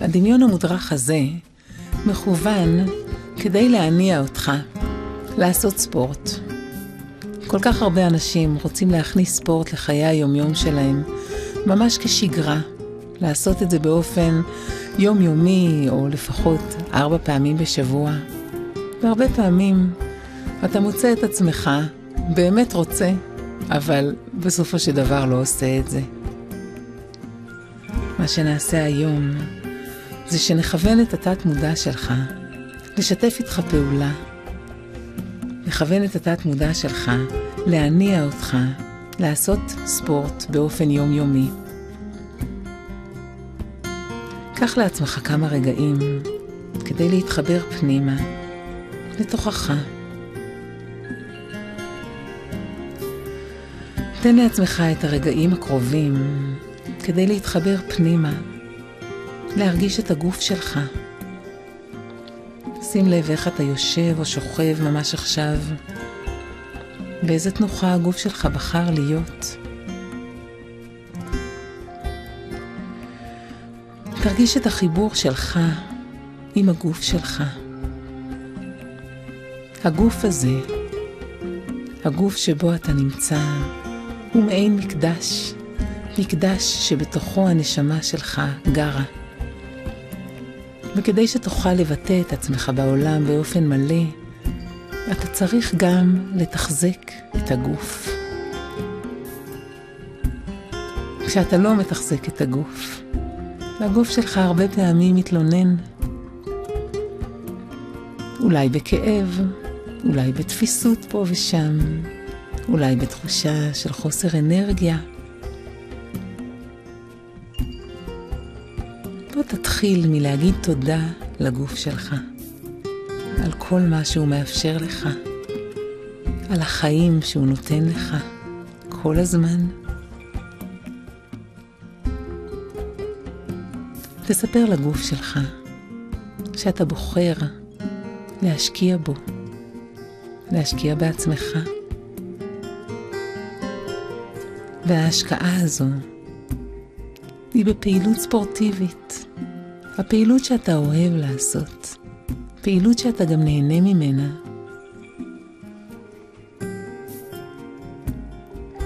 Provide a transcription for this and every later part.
הדמיון המודרך הזה מכוון כדי להניע אותך לעשות ספורט. כל כך הרבה אנשים רוצים להכניס ספורט לחיי היומיום שלהם, ממש כשגרה, לעשות את זה באופן יומיומי, או לפחות ארבע פעמים בשבוע. והרבה פעמים אתה מוצא את עצמך באמת רוצה, אבל בסופו של דבר לא עושה את זה. מה שנעשה היום זה שנכוון את התת-מודע שלך לשתף איתך פעולה. לכוון את התת-מודע שלך להניע אותך לעשות ספורט באופן יומיומי. קח לעצמך כמה רגעים כדי להתחבר פנימה, לתוכך. תן לעצמך את הרגעים הקרובים כדי להתחבר פנימה, להרגיש את הגוף שלך. שים לב איך אתה יושב או שוכב ממש עכשיו, באיזה תנוחה הגוף שלך בחר להיות. תרגיש את החיבור שלך עם הגוף שלך. הגוף הזה, הגוף שבו אתה נמצא, הוא מעין מקדש, מקדש שבתוכו הנשמה שלך גרה. וכדי שתוכל לבטא את עצמך בעולם באופן מלא, אתה צריך גם לתחזק את הגוף. כשאתה לא מתחזק את הגוף, והגוף שלך הרבה פעמים מתלונן. אולי בכאב, אולי בתפיסות פה ושם, אולי בתחושה של חוסר אנרגיה. תתחיל מלהגיד תודה לגוף שלך, על כל מה שהוא מאפשר לך, על החיים שהוא נותן לך כל הזמן. תספר לגוף שלך שאתה בוחר להשקיע בו, להשקיע בעצמך. וההשקעה הזו היא בפעילות ספורטיבית, הפעילות שאתה אוהב לעשות, פעילות שאתה גם נהנה ממנה.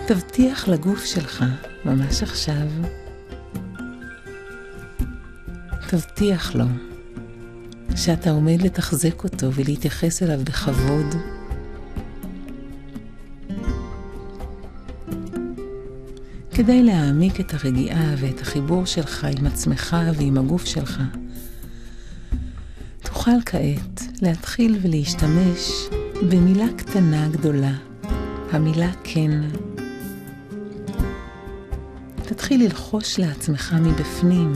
תבטיח לגוף שלך, ממש עכשיו, תבטיח לו שאתה עומד לתחזק אותו ולהתייחס אליו בכבוד. כדי להעמיק את הרגיעה ואת החיבור שלך עם עצמך ועם הגוף שלך, תוכל כעת להתחיל ולהשתמש במילה קטנה גדולה, המילה כן. תתחיל ללחוש לעצמך מבפנים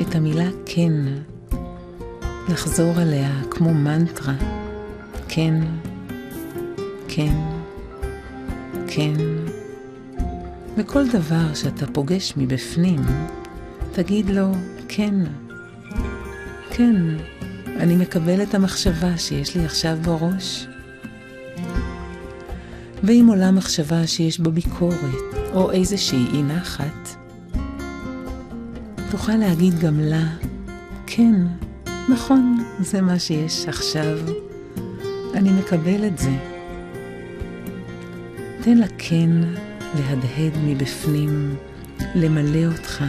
את המילה כן, לחזור עליה כמו מנטרה, כן, כן, כן. וכל דבר שאתה פוגש מבפנים, תגיד לו כן, כן, אני מקבל את המחשבה שיש לי עכשיו בראש. ואם עולה מחשבה שיש בה ביקורת או איזושהי אי נחת, תוכל להגיד גם לה, כן, נכון, זה מה שיש עכשיו. אני מקבל את זה. תן לה כן להדהד מבפנים, למלא אותך.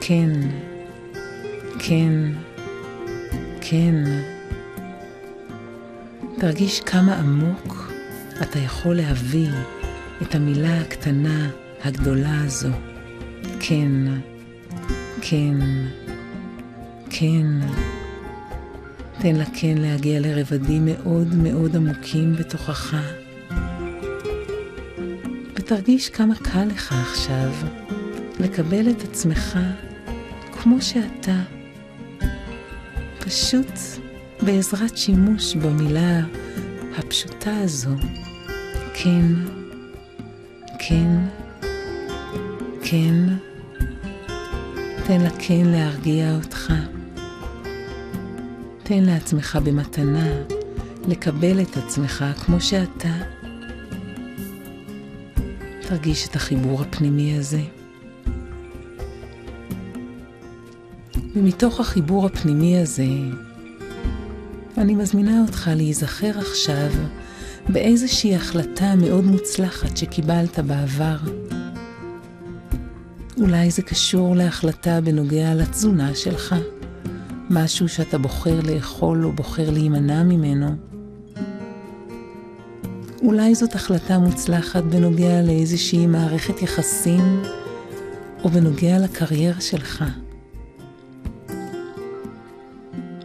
כן, כן, כן. תרגיש כמה עמוק אתה יכול להביא את המילה הקטנה, הגדולה הזו. כן, כן, כן. תן לה כן להגיע לרבדים מאוד מאוד עמוקים בתוכך. ותרגיש כמה קל לך עכשיו לקבל את עצמך כמו שאתה. פשוט בעזרת שימוש במילה הפשוטה הזו. כן, כן, כן. תן לה כן להרגיע אותך. תן לעצמך במתנה לקבל את עצמך כמו שאתה. תרגיש את החיבור הפנימי הזה. ומתוך החיבור הפנימי הזה, אני מזמינה אותך להיזכר עכשיו באיזושהי החלטה מאוד מוצלחת שקיבלת בעבר. אולי זה קשור להחלטה בנוגע לתזונה שלך, משהו שאתה בוחר לאכול או בוחר להימנע ממנו. אולי זאת החלטה מוצלחת בנוגע לאיזושהי מערכת יחסים או בנוגע לקריירה שלך.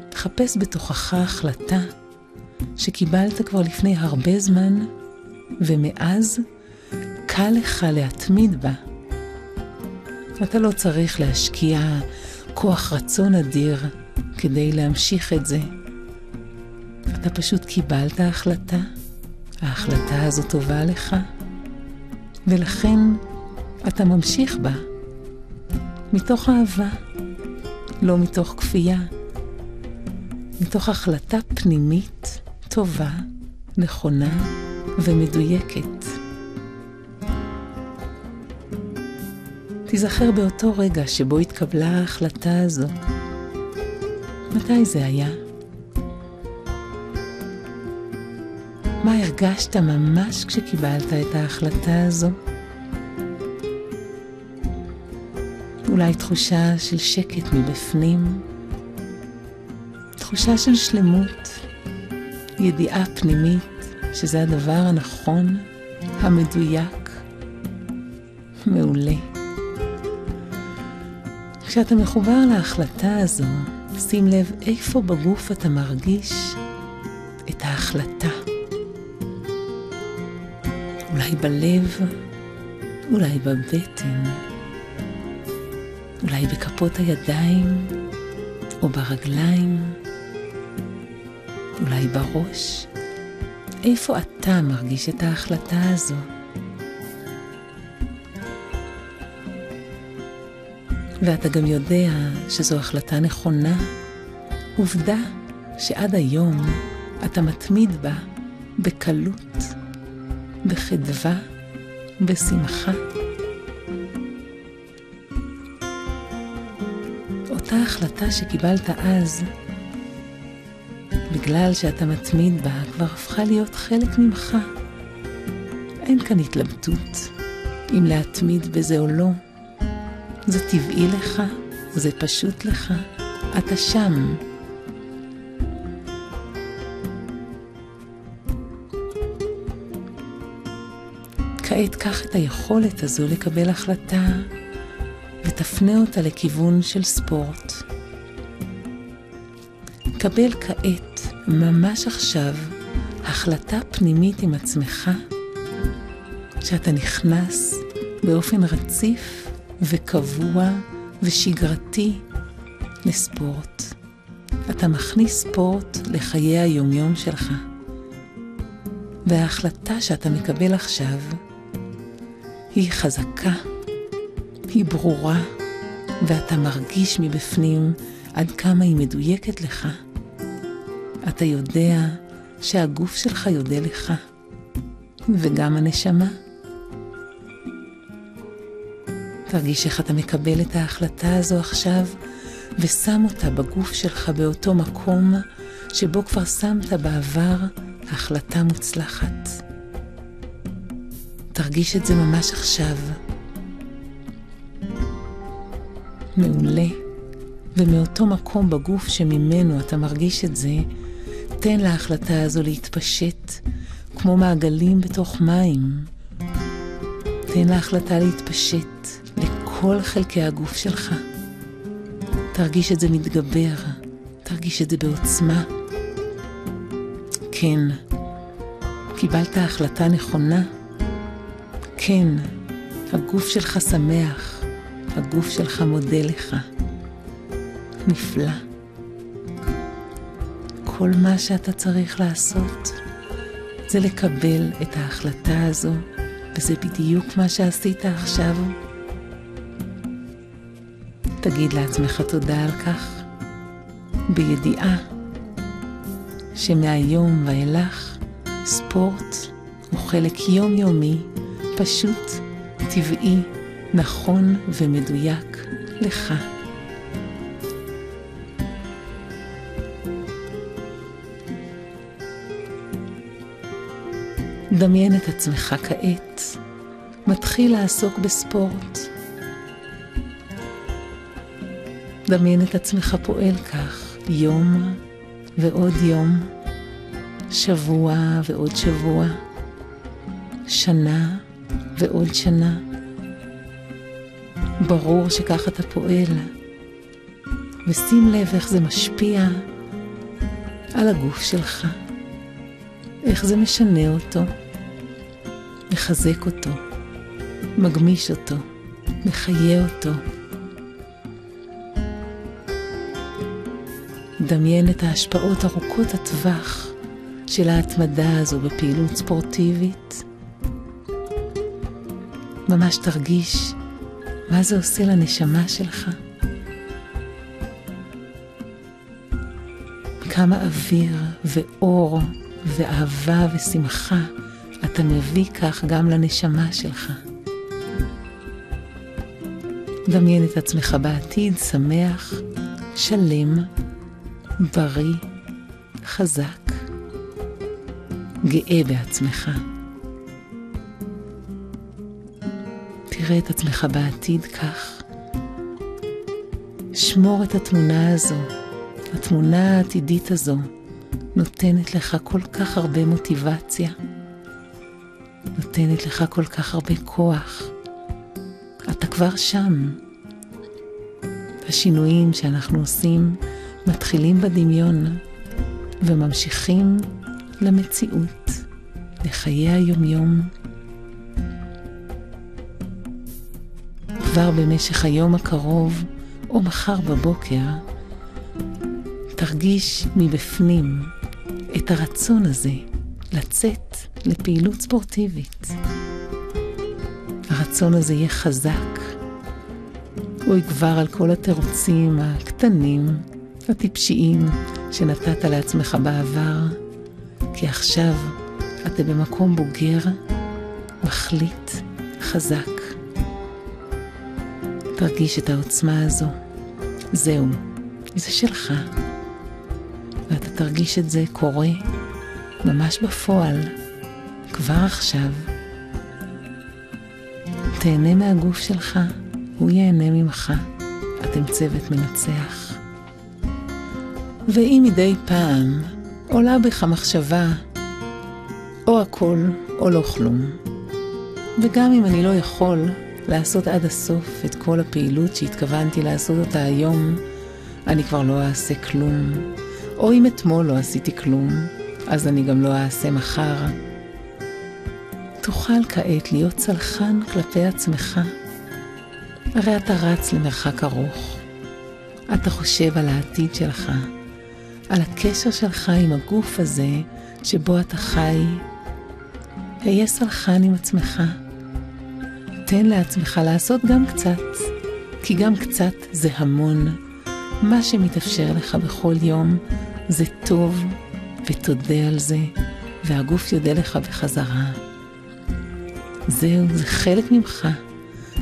תחפש בתוכך החלטה שקיבלת כבר לפני הרבה זמן, ומאז קל לך להתמיד בה. אתה לא צריך להשקיע כוח רצון אדיר כדי להמשיך את זה. אתה פשוט קיבלת החלטה, ההחלטה הזו טובה לך, ולכן אתה ממשיך בה, מתוך אהבה, לא מתוך כפייה. מתוך החלטה פנימית טובה, נכונה ומדויקת. תיזכר באותו רגע שבו התקבלה ההחלטה הזו. מתי זה היה? מה הרגשת ממש כשקיבלת את ההחלטה הזו? אולי תחושה של שקט מבפנים? תחושה של שלמות, ידיעה פנימית שזה הדבר הנכון, המדויק, מעולה. כשאתה מחובר להחלטה הזו, שים לב איפה בגוף אתה מרגיש את ההחלטה. אולי בלב, אולי בבטן, אולי בכפות הידיים או ברגליים. אולי בראש? איפה אתה מרגיש את ההחלטה הזו? ואתה גם יודע שזו החלטה נכונה. עובדה שעד היום אתה מתמיד בה בקלות, בחדווה, בשמחה. אותה החלטה שקיבלת אז, בגלל שאתה מתמיד בה, כבר הפכה להיות חלק ממך. אין כאן התלבטות אם להתמיד בזה או לא. זה טבעי לך, זה פשוט לך, אתה שם. כעת קח את היכולת הזו לקבל החלטה ותפנה אותה לכיוון של ספורט. קבל כעת ממש עכשיו החלטה פנימית עם עצמך, שאתה נכנס באופן רציף וקבוע ושגרתי לספורט. אתה מכניס ספורט לחיי היומיום שלך. וההחלטה שאתה מקבל עכשיו היא חזקה, היא ברורה, ואתה מרגיש מבפנים עד כמה היא מדויקת לך. אתה יודע שהגוף שלך יודע לך, וגם הנשמה. תרגיש איך אתה מקבל את ההחלטה הזו עכשיו, ושם אותה בגוף שלך באותו מקום שבו כבר שמת בעבר החלטה מוצלחת. תרגיש את זה ממש עכשיו. מעולה. ומאותו מקום בגוף שממנו אתה מרגיש את זה, תן להחלטה הזו להתפשט כמו מעגלים בתוך מים. תן להחלטה להתפשט לכל חלקי הגוף שלך. תרגיש את זה מתגבר, תרגיש את זה בעוצמה. כן, קיבלת החלטה נכונה. כן, הגוף שלך שמח, הגוף שלך מודה לך. נפלא. כל מה שאתה צריך לעשות זה לקבל את ההחלטה הזו, וזה בדיוק מה שעשית עכשיו. תגיד לעצמך תודה על כך, בידיעה שמהיום ואילך ספורט הוא חלק יומיומי, פשוט, טבעי, נכון ומדויק לך. דמיין את עצמך כעת, מתחיל לעסוק בספורט. דמיין את עצמך פועל כך יום ועוד יום, שבוע ועוד שבוע, שנה ועוד שנה. ברור שכך אתה פועל, ושים לב איך זה משפיע על הגוף שלך, איך זה משנה אותו, מחזק אותו, מגמיש אותו, מחיה אותו. דמיין את ההשפעות ארוכות הטווח של ההתמדה הזו בפעילות ספורטיבית. ממש תרגיש מה זה עושה לנשמה שלך. כמה אוויר ואור ואהבה ושמחה אתה מביא כך גם לנשמה שלך. דמיין את עצמך בעתיד שמח, שלם, בריא, חזק, גאה בעצמך. תראה את עצמך בעתיד כך. שמור את התמונה הזו, התמונה העתידית הזו, נותנת לך כל כך הרבה מוטיבציה, נותנת לך כל כך הרבה כוח. אתה כבר שם. השינויים שאנחנו עושים מתחילים בדמיון וממשיכים למציאות, לחיי היומיום. כבר במשך היום הקרוב או מחר בבוקר, תרגיש מבפנים את הרצון הזה לצאת לפעילות ספורטיבית. הרצון הזה יהיה חזק, הוא יגבר על כל התירוצים הקטנים, הטיפשיים שנתת לעצמך בעבר, כי עכשיו אתה במקום בוגר, מחליט, חזק. תרגיש את העוצמה הזו. זהו, זה שלך. ואתה תרגיש את זה קורה ממש בפועל, כבר עכשיו. תהנה מהגוף שלך, הוא ייהנה ממך. אתם צוות מנצח. ואם מדי פעם עולה בך מחשבה, או הכל או לא כלום, וגם אם אני לא יכול לעשות עד הסוף את כל הפעילות שהתכוונתי לעשות אותה היום, אני כבר לא אעשה כלום. או אם אתמול לא עשיתי כלום, אז אני גם לא אעשה מחר. תוכל כעת להיות צלחן כלפי עצמך. הרי אתה רץ למרחק ארוך. אתה חושב על העתיד שלך, על הקשר שלך עם הגוף הזה שבו אתה חי. היה סלחן עם עצמך. תן לעצמך לעשות גם קצת, כי גם קצת זה המון. מה שמתאפשר לך בכל יום זה טוב, ותודה על זה, והגוף יודה לך בחזרה. זהו, זה חלק ממך,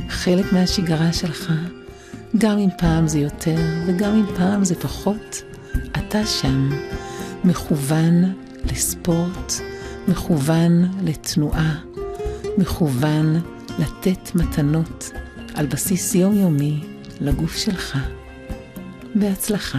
חלק מהשגרה שלך. גם אם פעם זה יותר, וגם אם פעם זה פחות, אתה שם, מכוון לספורט, מכוון לתנועה, מכוון לתת מתנות על בסיס יומיומי לגוף שלך. בהצלחה.